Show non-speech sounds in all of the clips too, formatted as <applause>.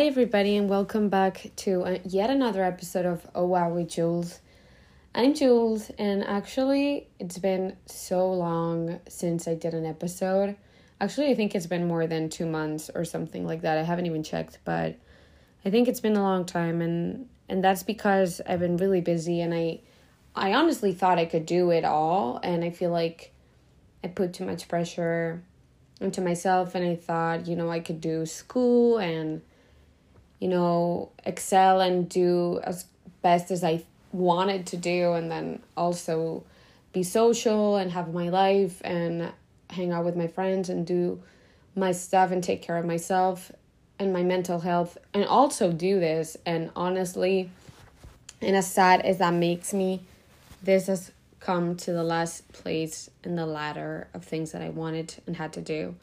Hi, everybody, and welcome back to uh, yet another episode of Oh Wow with Jules. I'm Jules, and actually, it's been so long since I did an episode. Actually, I think it's been more than two months or something like that. I haven't even checked, but I think it's been a long time, and and that's because I've been really busy, and I, I honestly thought I could do it all, and I feel like I put too much pressure into myself, and I thought, you know, I could do school and you know, excel and do as best as I wanted to do, and then also be social and have my life and hang out with my friends and do my stuff and take care of myself and my mental health and also do this. And honestly and as sad as that makes me this has come to the last place in the ladder of things that I wanted and had to do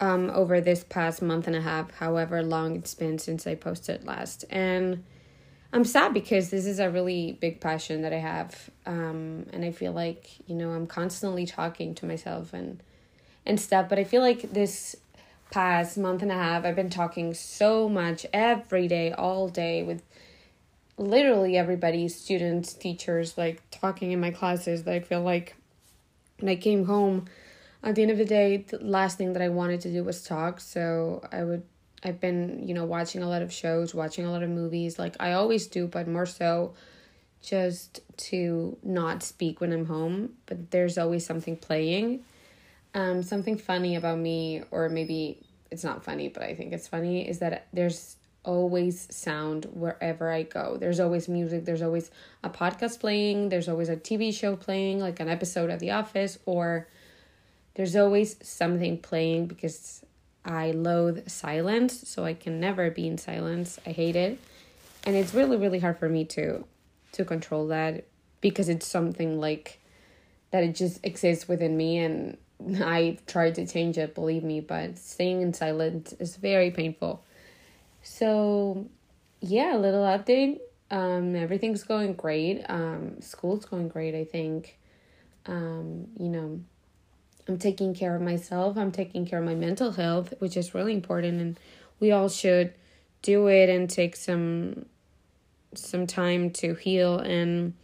um, over this past month and a half, however long it's been since I posted last. And I'm sad because this is a really big passion that I have. Um, and I feel like, you know, I'm constantly talking to myself and and stuff. But I feel like this past month and a half I've been talking so much every day, all day with literally everybody, students, teachers, like talking in my classes that I feel like when I came home at the end of the day, the last thing that I wanted to do was talk. So I would, I've been, you know, watching a lot of shows, watching a lot of movies, like I always do, but more so just to not speak when I'm home. But there's always something playing. Um, something funny about me, or maybe it's not funny, but I think it's funny, is that there's always sound wherever I go. There's always music, there's always a podcast playing, there's always a TV show playing, like an episode of The Office, or there's always something playing because I loathe silence, so I can never be in silence. I hate it. And it's really really hard for me to to control that because it's something like that it just exists within me and <laughs> I tried to change it, believe me, but staying in silence is very painful. So, yeah, a little update. Um, everything's going great. Um, school's going great, I think. Um, you know, I'm taking care of myself. I'm taking care of my mental health, which is really important and we all should do it and take some some time to heal and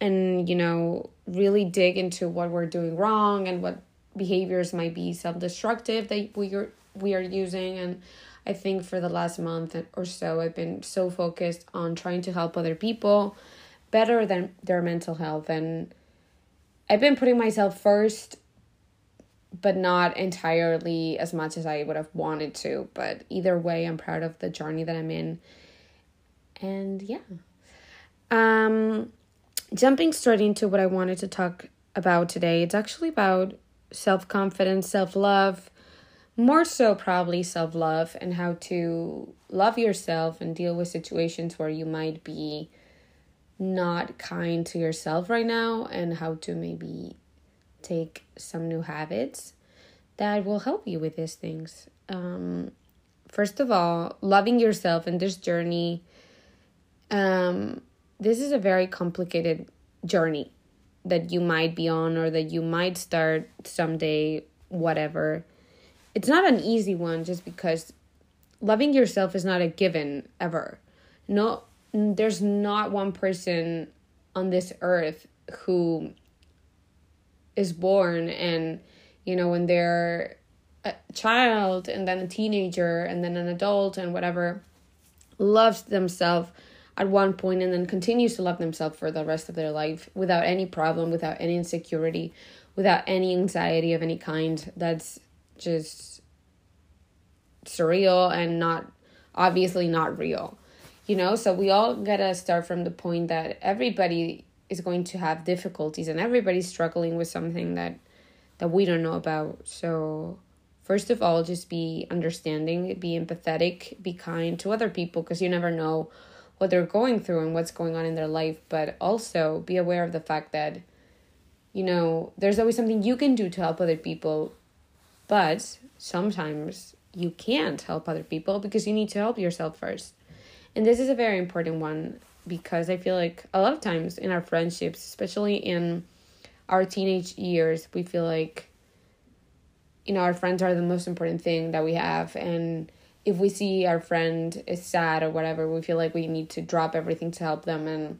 and you know really dig into what we're doing wrong and what behaviors might be self-destructive that we are we are using and I think for the last month or so I've been so focused on trying to help other people better than their mental health and I've been putting myself first but not entirely as much as I would have wanted to. But either way, I'm proud of the journey that I'm in. And yeah. Um jumping straight into what I wanted to talk about today. It's actually about self-confidence, self-love, more so probably self-love and how to love yourself and deal with situations where you might be not kind to yourself right now and how to maybe take some new habits that will help you with these things. Um, first of all, loving yourself in this journey. Um, this is a very complicated journey that you might be on or that you might start someday, whatever. It's not an easy one just because loving yourself is not a given ever. No, there's not one person on this earth who is born and you know when they're a child and then a teenager and then an adult and whatever loves themselves at one point and then continues to love themselves for the rest of their life without any problem without any insecurity without any anxiety of any kind. That's just surreal and not obviously not real you know? So we all gotta start from the point that everybody is going to have difficulties and everybody's struggling with something that that we don't know about. So first of all just be understanding be empathetic be kind to other people because you never know what they're going through and what's going on in their life. But also be aware of the fact that you know there's always something you can do to help other people but sometimes you can't help other people because you need to help yourself first. And this is a very important one because I feel like a lot of times in our friendships, especially in our teenage years, we feel like you know our friends are the most important thing that we have. And if we see our friend is sad or whatever, we feel like we need to drop everything to help them. And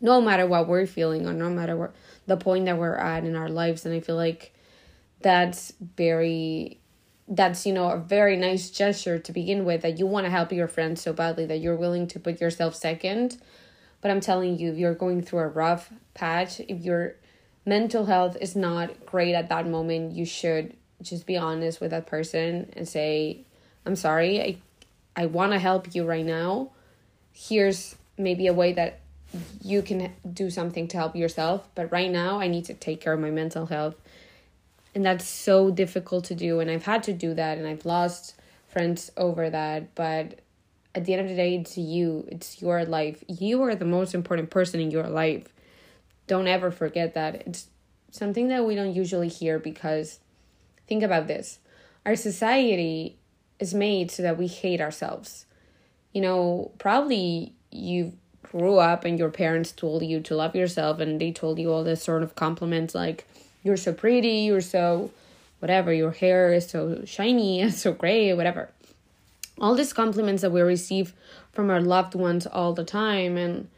no matter what we're feeling or no matter what the point that we're at in our lives and I feel like that's very that's you know a very nice gesture to begin with that you want to help your friend so badly that you're willing to put yourself second. But i'm telling you if you're going through a rough patch. If your mental health is not great at that moment you should just be honest with that person and say i'm sorry i i want to help you right now. Here's maybe a way that you can do something to help yourself but right now i need to take care of my mental health and that's so difficult to do and i've had to do that and i've lost friends over that but at the end of the day it's you it's your life. You are the most important person in your life. Don't ever forget that. It's something that we don't usually hear because think about this. Our society is made so that we hate ourselves. You know probably you grew up and your parents told you to love yourself and they told you all this sort of compliments like you're so pretty, you're so whatever, your hair is so shiny <laughs> and so gray, whatever. All these compliments that we receive from our loved ones all the time and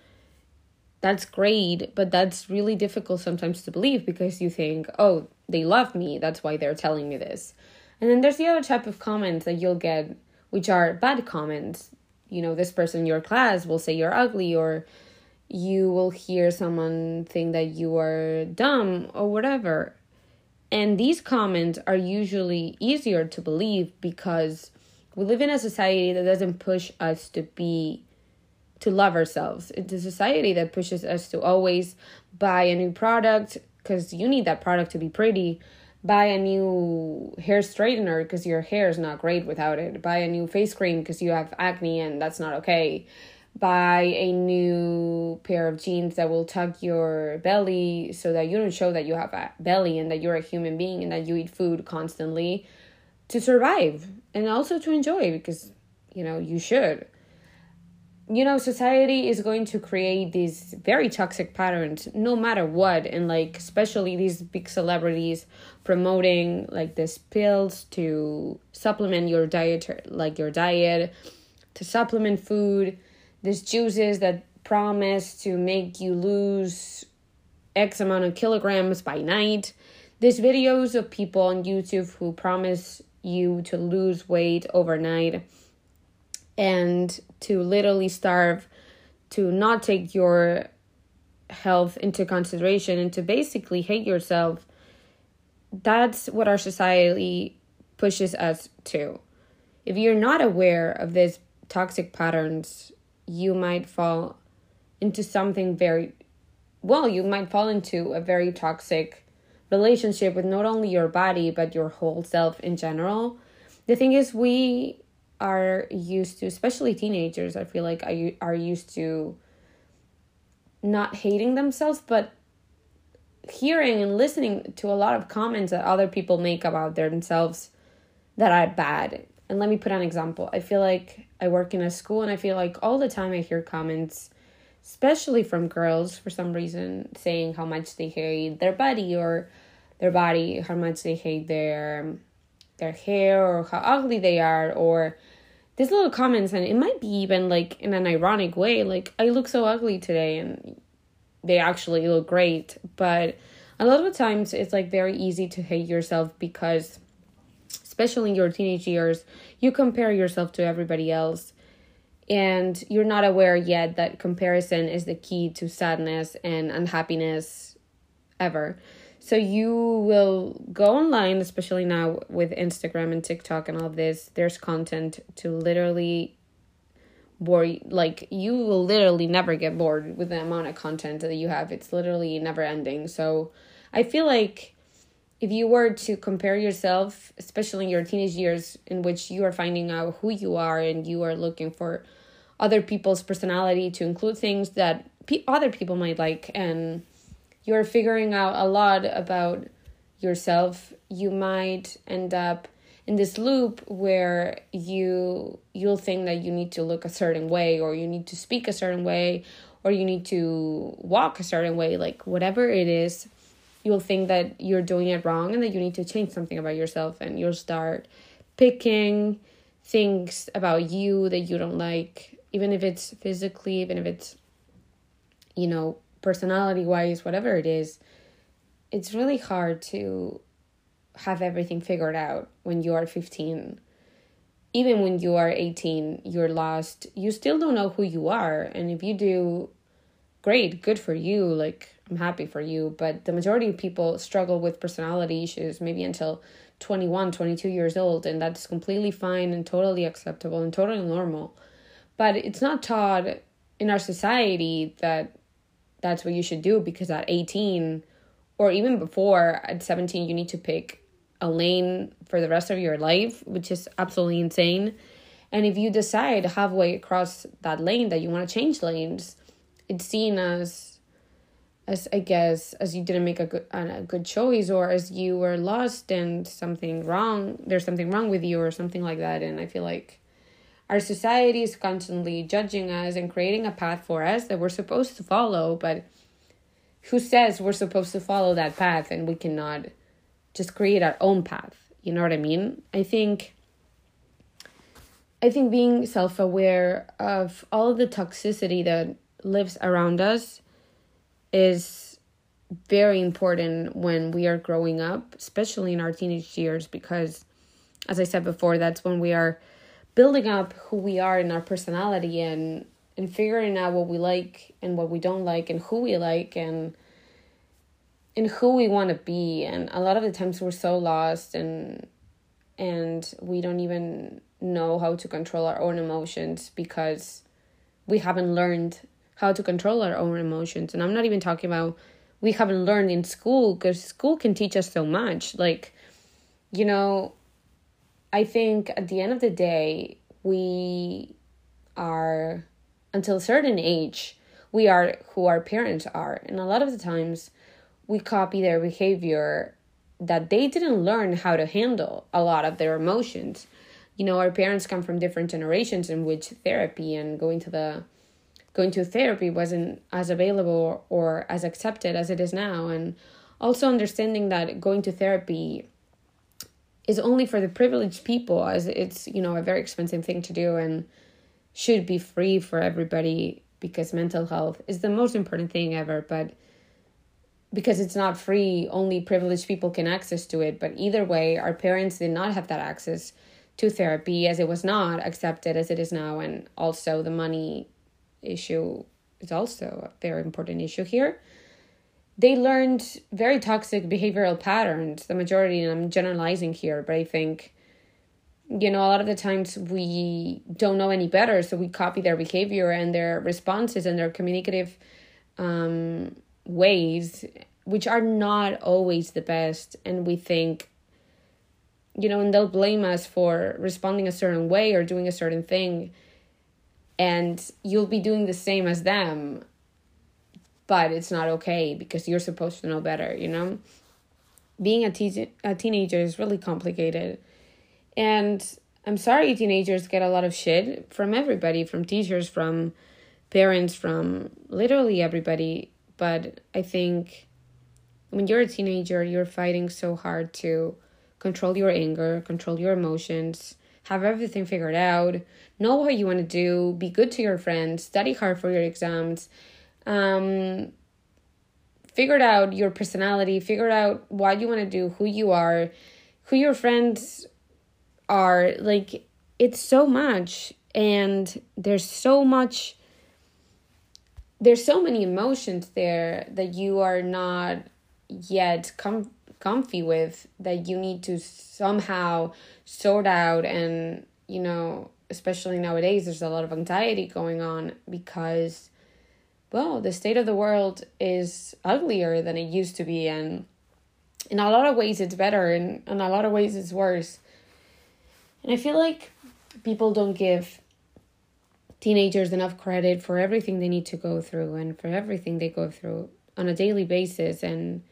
that's great, but that's really difficult sometimes to believe because you think, oh, they love me, that's why they're telling me this. And then there's the other type of comments that you'll get, which are bad comments. You know, this person in your class will say you're ugly, or you will hear someone think that you are dumb or whatever. And these comments are usually easier to believe because we live in a society that doesn't push us to be to love ourselves. It's a society that pushes us to always buy a new product because you need that product to be pretty. Buy a new hair straightener because your hair is not great without it. Buy a new face cream because you have acne and that's not okay buy a new pair of jeans that will tuck your belly so that you don't show that you have a belly and that you're a human being and that you eat food constantly to survive and also to enjoy because you know you should. You know society is going to create these very toxic patterns no matter what. And like especially these big celebrities promoting like this pills to supplement your diet like your diet to supplement food these juices that promise to make you lose X amount of kilograms by night. These videos of people on YouTube who promise you to lose weight overnight and to literally starve, to not take your health into consideration and to basically hate yourself. That's what our society pushes us to. If you're not aware of these toxic patterns you might fall into something very well, you might fall into a very toxic relationship with not only your body but your whole self in general. The thing is we are used to especially teenagers I feel like are are used to not hating themselves but hearing and listening to a lot of comments that other people make about themselves that are bad. And let me put an example. I feel like I work in a school and I feel like all the time I hear comments, especially from girls for some reason, saying how much they hate their body or their body, how much they hate their their hair or how ugly they are or these little comments and it might be even like in an ironic way like I look so ugly today and they actually look great but a lot of times it's like very easy to hate yourself because especially in your teenage years, you compare yourself to everybody else and you're not aware yet that comparison is the key to sadness and unhappiness ever. So you will go online, especially now with Instagram and TikTok and all this, there's content to literally bore you. Like you will literally never get bored with the amount of content that you have. It's literally never ending. So I feel like if you were to compare yourself, especially in your teenage years, in which you are finding out who you are and you are looking for other people's personality to include things that pe- other people might like, and you're figuring out a lot about yourself, you might end up in this loop where you you'll think that you need to look a certain way or you need to speak a certain way or you need to walk a certain way like whatever it is you'll think that you're doing it wrong and that you need to change something about yourself and you'll start picking things about you that you don't like, even if it's physically, even if it's, you know, personality wise, whatever it is, it's really hard to have everything figured out when you are 15. Even when you are 18, you're lost. You still don't know who you are. And if you do, great, good for you. Like, I'm happy for you. But the majority of people struggle with personality issues maybe until 21, 22 years old. And that's completely fine and totally acceptable and totally normal. But it's not taught in our society that that's what you should do because at 18 or even before at 17 you need to pick a lane for the rest of your life which is absolutely insane and if you decide halfway across that lane that you want to change lanes it's seen as as i guess as you didn't make a good a good choice or as you were lost and something wrong there's something wrong with you or something like that. And i feel like our society is constantly judging us and creating a path for us that we're supposed to follow. But who says we're supposed to follow that path and we cannot just create our own path? You know what i mean? I think i think being self-aware of all the toxicity that lives around us is very important when we are growing up especially in our teenage years because as i said before that's when we are building up who we are in our personality and and figuring out what we like and what we don't like and who we like and and who we want to be. And a lot of the times we're so lost and and we don't even know how to control our own emotions because we haven't learned how to control our own emotions and i'm not even talking about we haven't learned in school because school can teach us so much like you know I think at the end of the day, we are, until a certain age, we are who our parents are. And a lot of the times, we copy their behavior that they didn't learn how to handle a lot of their emotions. You know, our parents come from different generations in which therapy and going to the going to therapy wasn't as available or as accepted as it is now. And also understanding that going to therapy is only for the privileged people as it's you know a very expensive thing to do and should be free for everybody because mental health is the most important thing ever. But because it's not free only privileged people can access to it. But either way our parents did not have that access to therapy as it was not accepted as it is now. And also the money issue is also a very important issue here. They learned very toxic behavioral patterns the majority and i'm generalizing here but i think you know a lot of the times we don't know any better so we copy their behavior and their responses and their communicative um, ways which are not always the best and we think you know and they'll blame us for responding a certain way or doing a certain thing and you'll be doing the same as them but it's not okay because you're supposed to know better, you know? Being a, te- a teenager is really complicated. And I'm sorry teenagers get a lot of shit from everybody, from teachers, from parents, from literally everybody. But I think when you're a teenager, you're fighting so hard to control your anger, control your emotions, have everything figured out, know what you want to do, be good to your friends, study hard for your exams, um, figured out your personality, figured out what you want to do, who you are, who your friends are. Like, it's so much, and there's so much. There's so many emotions there that you are not yet com- comfy with that you need to somehow sort out and you know especially nowadays there's a lot of anxiety going on because well, the state of the world is uglier than it used to be, and in a lot of ways it's better, and in a lot of ways it's worse. And I feel like people don't give teenagers enough credit for everything they need to go through and for everything they go through on a daily basis and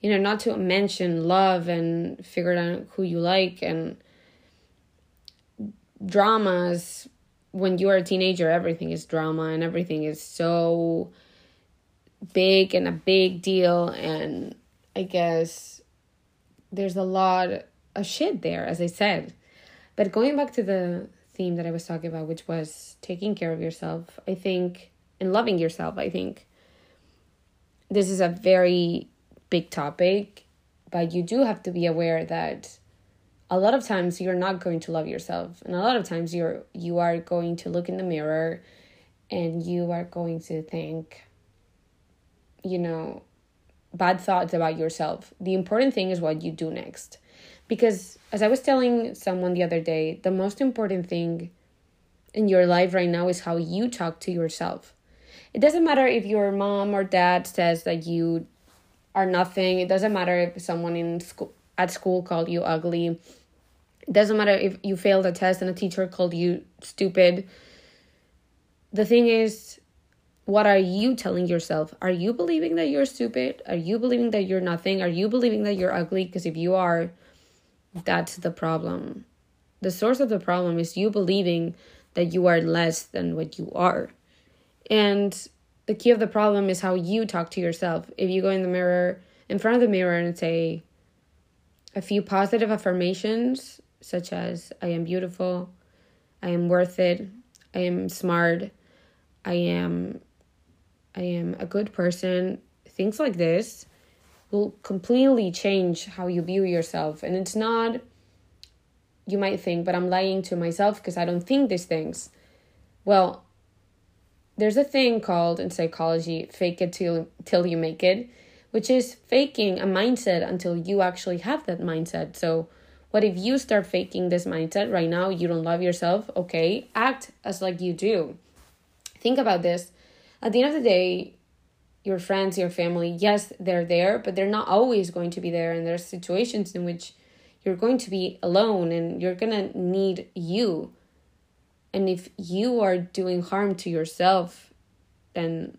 you know not to mention love and figure out who you like and dramas when you're a teenager, everything is drama and everything is so big and a big deal. And I guess there's a lot of shit there, as I said. But going back to the theme that I was talking about, which was taking care of yourself, I think, and loving yourself, I think this is a very big topic, but you do have to be aware that a lot of times you're not going to love yourself and a lot of times you're you are going to look in the mirror and you are going to think you know bad thoughts about yourself. The important thing is what you do next. Because as i was telling someone the other day the most important thing in your life right now is how you talk to yourself. It doesn't matter if your mom or dad says that you are nothing. It doesn't matter if someone in school at school called you ugly it doesn't matter if you failed a test and a teacher called you stupid the thing is what are you telling yourself? Are you believing that you're stupid? Are you believing that you're nothing? Are you believing that you're ugly? Because if you are, that's the problem. The source of the problem is you believing that you are less than what you are. And the key of the problem is how you talk to yourself. If you go in the mirror, in front of the mirror, and say a few positive affirmations, such as I am beautiful, I am worth it, I am smart, I am I am a good person, things like this will completely change how you view yourself. And it's not, you might think, but I'm lying to myself because I don't think these things. Well, there's a thing called in psychology fake it till till you make it which is faking a mindset until you actually have that mindset so what if you start faking this mindset right now you don't love yourself okay act as like you do think about this at the end of the day, your friends, your family, yes, they're there, but they're not always going to be there. And there's situations in which you're going to be alone and you're going to need you. And if you are doing harm to yourself, then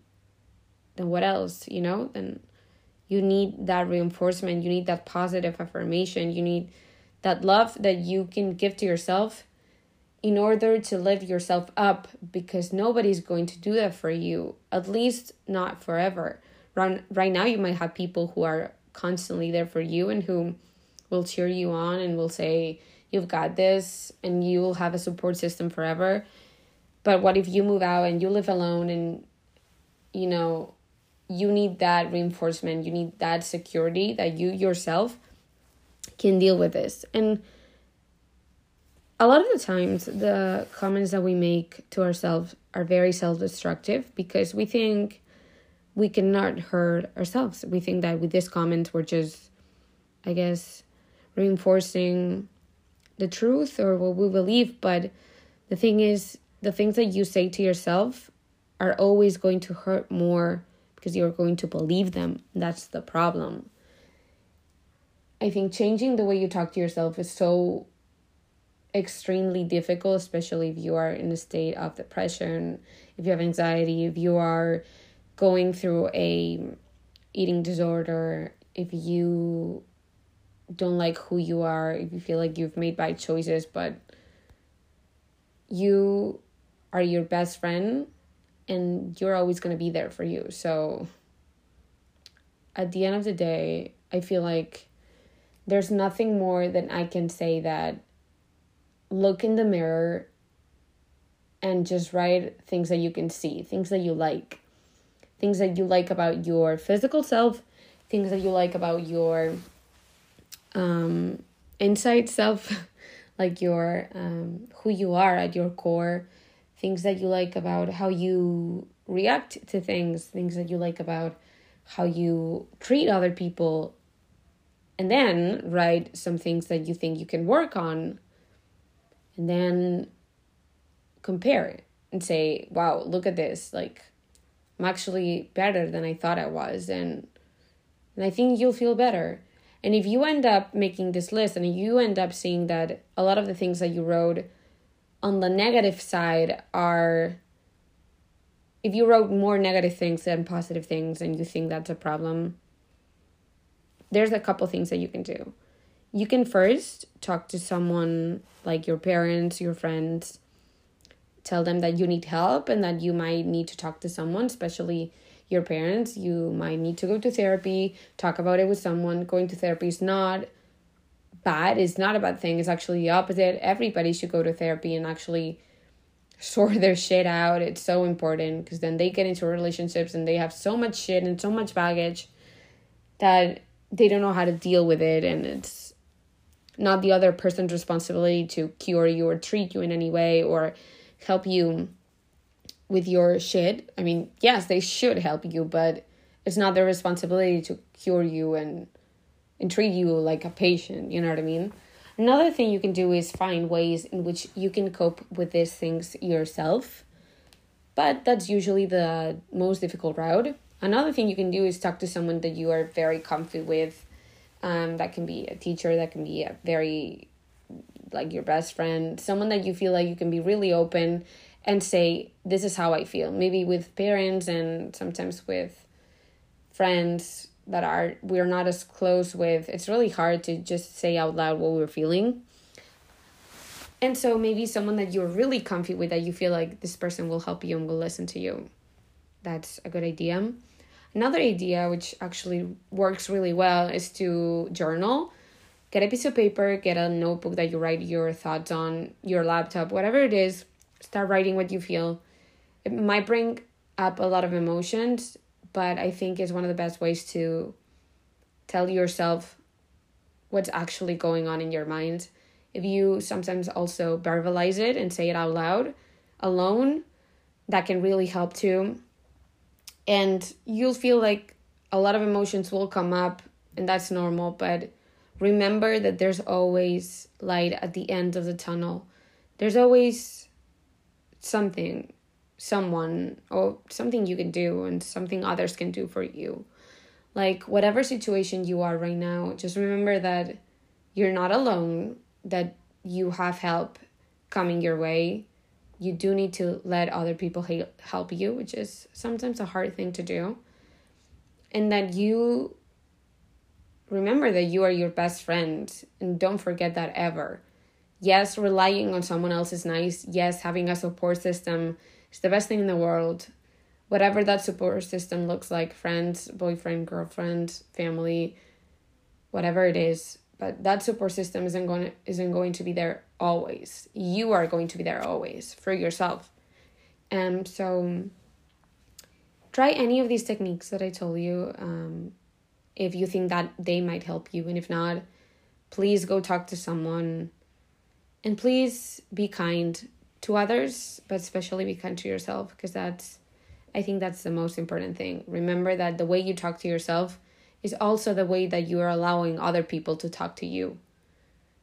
then what else, you know? Then you need that reinforcement, you need that positive affirmation, you need that love that you can give to yourself in order to lift yourself up because nobody's going to do that for you, at least not forever. Right, right now, you might have people who are constantly there for you and who will cheer you on and will say, You've got this, and you will have a support system forever. But what if you move out and you live alone and, you know, you need that reinforcement, you need that security that you yourself can deal with this. And a lot of the times the comments that we make to ourselves are very self-destructive because we think we cannot hurt ourselves we think that with this comment we're just i guess reinforcing the truth or what we believe but the thing is the things that you say to yourself are always going to hurt more because you're going to believe them. That's the problem. I think changing the way you talk to yourself is so extremely difficult, especially if you are in a state of depression, if you have anxiety, if you are going through a eating disorder, if you don't like who you are, if you feel like you've made bad choices, but you are your best friend and you're always going to be there for you. So at the end of the day, I feel like there's nothing more than I can say that look in the mirror and just write things that you can see, things that you like, things that you like about your physical self, things that you like about your um, inside self, <laughs> like your um, who you are at your core, things that you like about how you react to things, things that you like about how you treat other people, and then write some things that you think you can work on and then compare it and say, wow, look at this. Like, I'm actually better than I thought I was. And, and I think you'll feel better. And if you end up making this list and you end up seeing that a lot of the things that you wrote on the negative side are, if you wrote more negative things than positive things and you think that's a problem, there's a couple things that you can do you can first talk to someone like your parents, your friends, tell them that you need help and that you might need to talk to someone, especially your parents. You might need to go to therapy, talk about it with someone. Going to therapy is not bad. It's not a bad thing. It's actually the opposite. Everybody should go to therapy and actually sort their shit out. It's so important because then they get into relationships and they have so much shit and so much baggage that they don't know how to deal with it and it's not the other person's responsibility to cure you or treat you in any way or help you with your shit. I mean, yes, they should help you, but it's not their responsibility to cure you and and treat you like a patient, you know what I mean? Another thing you can do is find ways in which you can cope with these things yourself. But that's usually the most difficult route. Another thing you can do is talk to someone that you are very comfy with. Um, that can be a teacher, that can be a very like your best friend, someone that you feel like you can be really open and say, This is how I feel. Maybe with parents and sometimes with friends that are we're not as close with. It's really hard to just say out loud what we're feeling. And so maybe someone that you're really comfy with that you feel like this person will help you and will listen to you. That's a good idea. Another idea, which actually works really well, is to journal. Get a piece of paper, get a notebook that you write your thoughts on, your laptop, whatever it is. Start writing what you feel. It might bring up a lot of emotions, but I think it's one of the best ways to tell yourself what's actually going on in your mind. If you sometimes also verbalize it and say it out loud alone, that can really help too and you'll feel like a lot of emotions will come up and that's normal but remember that there's always light at the end of the tunnel there's always something someone or something you can do and something others can do for you like whatever situation you are right now just remember that you're not alone that you have help coming your way you do need to let other people help you, which is sometimes a hard thing to do. And that you remember that you are your best friend and don't forget that ever. Yes, relying on someone else is nice. Yes, having a support system is the best thing in the world. Whatever that support system looks like friends, boyfriend, girlfriend, family, whatever it is, but that support system isn't going to, isn't going to be there always. You are going to be there always for yourself. And um, so try any of these techniques that I told you um, if you think that they might help you. And if not, please go talk to someone. And please be kind to others, but especially be kind to yourself because that's, I think that's the most important thing. Remember that the way you talk to yourself is also the way that you are allowing other people to talk to you.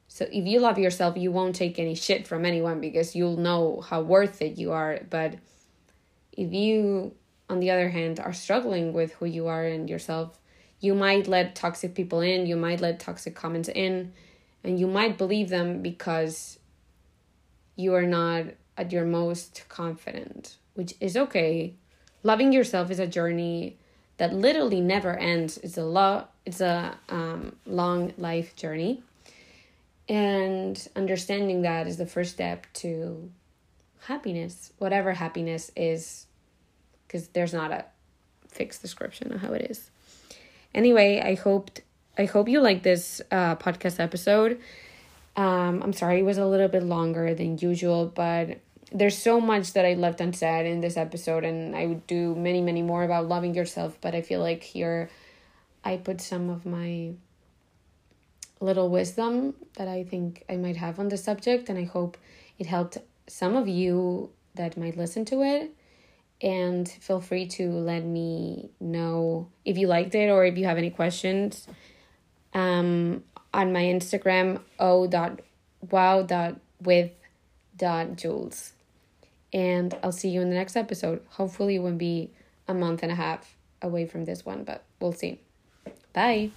So if you love yourself, you won't take any shit from anyone because you'll know how worth it you are. But if you, on the other hand, are struggling with who you are and yourself, you might let toxic people in, you might let toxic comments in, and you might believe them because you are not at your most confident, which is okay. Loving yourself is a journey that literally never ends. It's a lot. It's a um, long life journey, and understanding that is the first step to happiness, whatever happiness is, because there's not a fixed description of how it is. Anyway, I hoped I hope you like this uh, podcast episode. Um, I'm sorry it was a little bit longer than usual, but there's so much that I left unsaid in this episode, and I would do many, many more about loving yourself. But I feel like here I put some of my little wisdom that I think I might have on the subject, and I hope it helped some of you that might listen to it. And feel free to let me know if you liked it or if you have any questions. Um, on my Instagram, o dot wow dot with dot jules and I'll see you in the next episode. Hopefully, it won't be a month and a half away from this one, but we'll see. Bye.